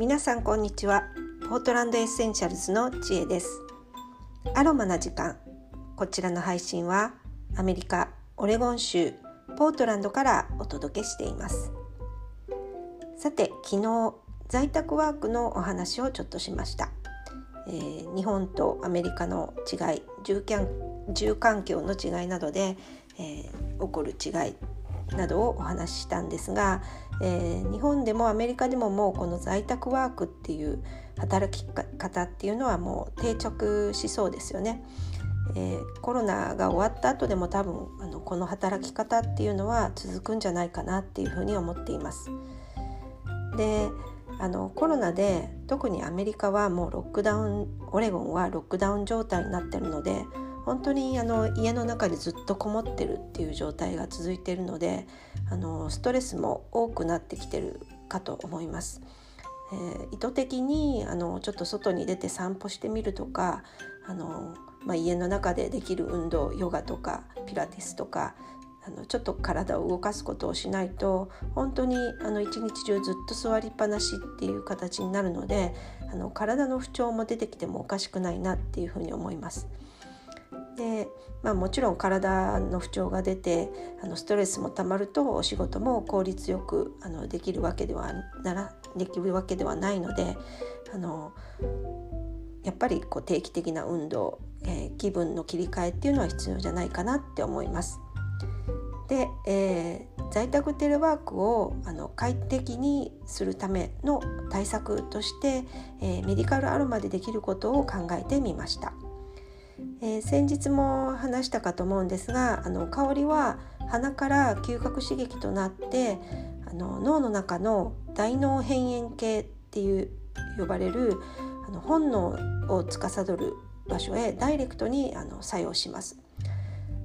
皆さんこんにちは。ポートランドエッセンシャルズの知恵です。アロマな時間。こちらの配信はアメリカオレゴン州ポートランドからお届けしています。さて昨日在宅ワークのお話をちょっとしました、えー、日本とアメリカの違い住住環境の違いなどで、えー、起こる違いなどをお話ししたんですが、えー、日本でもアメリカでももうこの在宅ワークっていう働き方っていうのはもう定着しそうですよね。えー、コロナが終わった後でも多分あのこの働き方っていうのは続くんじゃないかなっていうふうに思っています。であのコロナで特にアメリカはもうロックダウンオレゴンはロックダウン状態になってるので本当にあの家の中でずっとこもってるっていう状態が続いているのであのストレスも多くなってきてるかと思います。えー、意図的にあのちょっと外に出て散歩してみるとかあの、まあ、家の中でできる運動ヨガとかピラティスとかあのちょっと体を動かすことをしないと本当にあの一日中ずっと座りっぱなしっていう形になるのであの体の不調も出てきてもおかしくないなっていうふうに思います。で、まあ、もちろん体の不調が出てあのストレスもたまるとお仕事も効率よくあのできるわけではならできるわけではないのであのやっぱりこう定期的な運動、えー、気分の切り替えっていうのは必要じゃないかなって思います。で、えー、在宅テレワークをあの快適にするための対策として、えー、メディカルアロマでできることを考えてみました。えー、先日も話したかと思うんですがあの香りは鼻から嗅覚刺激となってあの脳の中の大脳辺縁系っていう呼ばれるあの本能を司る場所へダイレクトにあの作用します。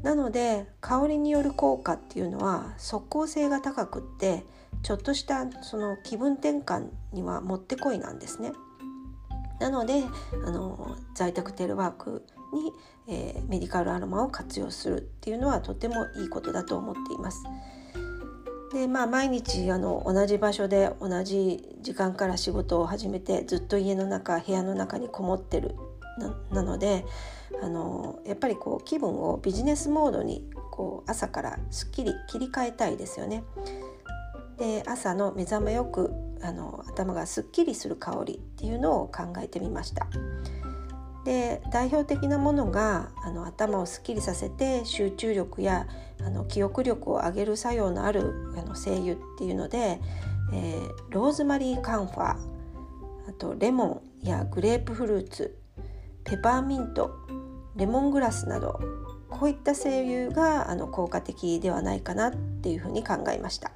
なので香りによる効果っていうのは即効性が高くってちょっとしたその気分転換にはもってこいなんですね。なのであの在宅テレワークに、えー、メディカルアロマを活用するっていうのはとてもいいことだと思っています。でまあ、毎日あの同じ場所で同じ時間から仕事を始めてずっと家の中部屋の中にこもってるなのであのやっぱりこう気分をビジネスモードにこう朝からすっきり切り替えたいですよね。で朝の目覚めよくあの頭がすっきりする香りっていうのを考えてみました。で代表的なものがあの頭をすっきりさせて集中力やあの記憶力を上げる作用のあるあの精油っていうので、えー、ローズマリーカンファーあとレモンやグレープフルーツペパーミントレモングラスなどこういった精油があの効果的ではないかなっていうふうに考えました。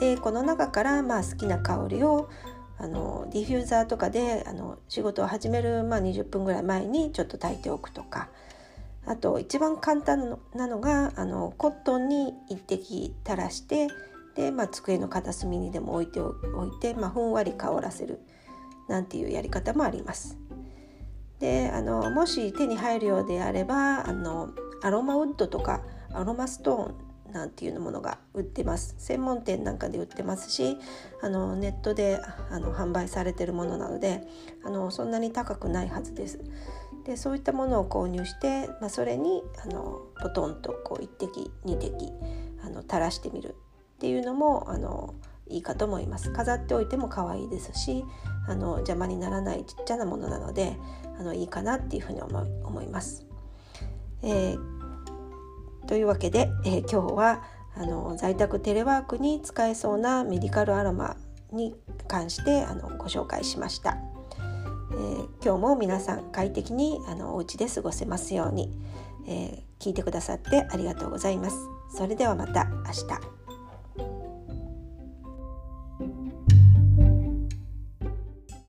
でこの中からまあ好きな香りをあのディフューザーとかであの仕事を始める、まあ、20分ぐらい前にちょっと炊いておくとかあと一番簡単なのがあのコットンに1滴垂らしてで、まあ、机の片隅にでも置いておいて、まあ、ふんわり香らせるなんていうやり方もあります。であのもし手に入るようであればあのアロマウッドとかアロマストーンなんていうものが売ってます専門店なんかで売ってますしあのネットであの販売されてるものなのであのそんなに高くないはずです。でそういったものを購入して、まあ、それにあのポトンとこう1滴2滴あの垂らしてみるっていうのもあのいいかと思います飾っておいても可愛いですしあの邪魔にならないちっちゃなものなのであのいいかなっていうふうに思い思います。えーというわけで、えー、今日はあの在宅テレワークに使えそうなメディカルアロマに関してあのご紹介しました、えー、今日も皆さん快適にあのお家で過ごせますように、えー、聞いてくださってありがとうございます。それではまた明日。